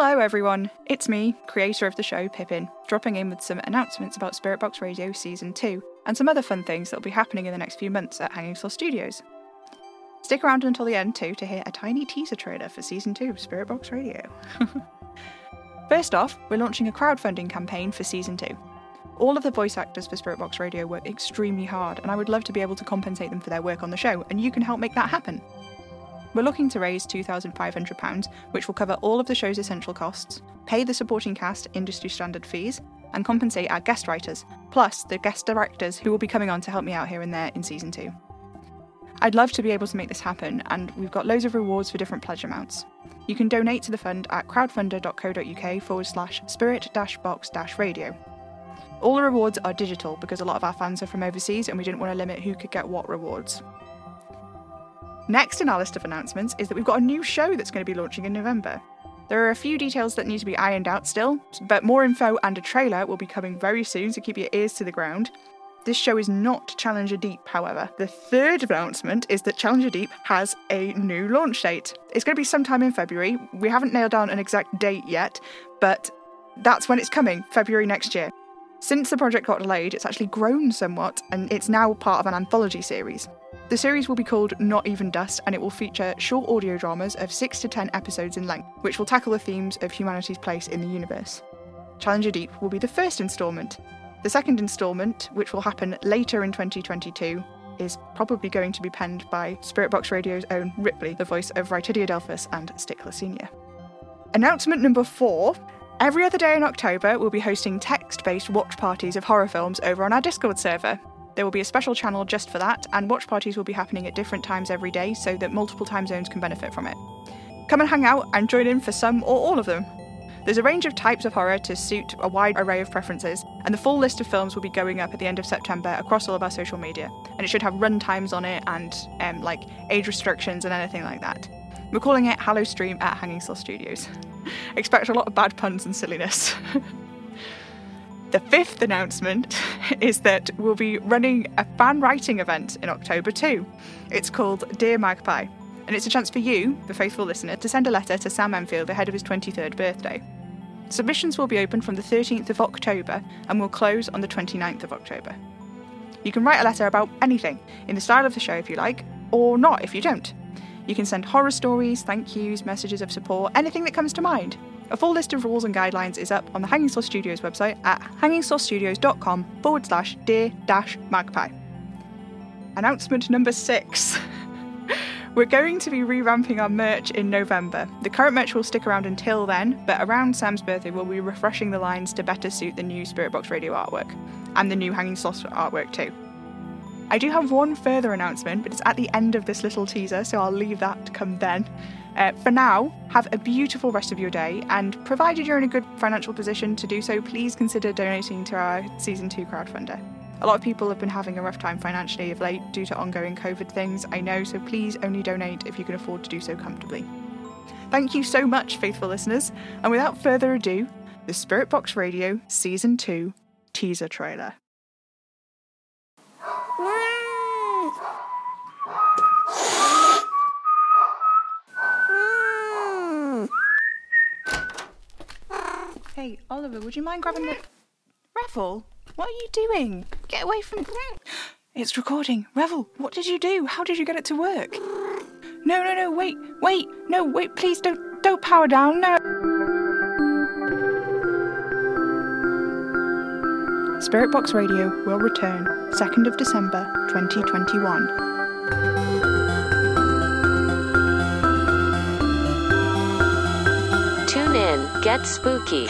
Hello, everyone. It's me, creator of the show, Pippin, dropping in with some announcements about Spirit Box Radio Season 2 and some other fun things that will be happening in the next few months at Hanging Sloth Studios. Stick around until the end, too, to hear a tiny teaser trailer for Season 2 of Spirit Box Radio. First off, we're launching a crowdfunding campaign for Season 2. All of the voice actors for Spirit Box Radio work extremely hard, and I would love to be able to compensate them for their work on the show, and you can help make that happen. We're looking to raise £2,500, which will cover all of the show's essential costs, pay the supporting cast industry standard fees, and compensate our guest writers, plus the guest directors who will be coming on to help me out here and there in season two. I'd love to be able to make this happen, and we've got loads of rewards for different pledge amounts. You can donate to the fund at crowdfunder.co.uk forward slash spirit box radio. All the rewards are digital because a lot of our fans are from overseas and we didn't want to limit who could get what rewards. Next in our list of announcements is that we've got a new show that's going to be launching in November. There are a few details that need to be ironed out still, but more info and a trailer will be coming very soon, so keep your ears to the ground. This show is not Challenger Deep, however. The third announcement is that Challenger Deep has a new launch date. It's going to be sometime in February. We haven't nailed down an exact date yet, but that's when it's coming, February next year. Since the project got delayed, it's actually grown somewhat, and it's now part of an anthology series. The series will be called Not Even Dust, and it will feature short audio dramas of 6 to 10 episodes in length, which will tackle the themes of humanity's place in the universe. Challenger Deep will be the first instalment. The second instalment, which will happen later in 2022, is probably going to be penned by Spirit Box Radio's own Ripley, the voice of Rytidiadelphus and Stickler Sr. Announcement number four Every other day in October, we'll be hosting text based watch parties of horror films over on our Discord server. There will be a special channel just for that, and watch parties will be happening at different times every day so that multiple time zones can benefit from it. Come and hang out and join in for some or all of them. There's a range of types of horror to suit a wide array of preferences, and the full list of films will be going up at the end of September across all of our social media. And it should have run times on it and um, like age restrictions and anything like that. We're calling it Hallow Stream at Hanging Sloth Studios. Expect a lot of bad puns and silliness. The fifth announcement is that we'll be running a fan writing event in October too. It's called Dear Magpie, and it's a chance for you, the faithful listener, to send a letter to Sam Enfield ahead of his 23rd birthday. Submissions will be open from the 13th of October and will close on the 29th of October. You can write a letter about anything, in the style of the show if you like, or not if you don't. You can send horror stories, thank yous, messages of support, anything that comes to mind. A full list of rules and guidelines is up on the Hanging Sloth Studios website at hangingslothstudios.com forward slash dear dash magpie. Announcement number six. We're going to be revamping our merch in November. The current merch will stick around until then, but around Sam's birthday, we'll be refreshing the lines to better suit the new Spirit Box Radio artwork and the new Hanging Sloth artwork too. I do have one further announcement, but it's at the end of this little teaser, so I'll leave that to come then. Uh, for now, have a beautiful rest of your day, and provided you're in a good financial position to do so, please consider donating to our Season 2 crowdfunder. A lot of people have been having a rough time financially of late due to ongoing COVID things, I know, so please only donate if you can afford to do so comfortably. Thank you so much, faithful listeners, and without further ado, the Spirit Box Radio Season 2 teaser trailer. Hey, Oliver, would you mind grabbing the. Revel, what are you doing? Get away from. It's recording. Revel, what did you do? How did you get it to work? No, no, no, wait, wait, no, wait, please don't, don't power down, no. Spirit Box Radio will return 2nd of December 2021. Tune in, get spooky.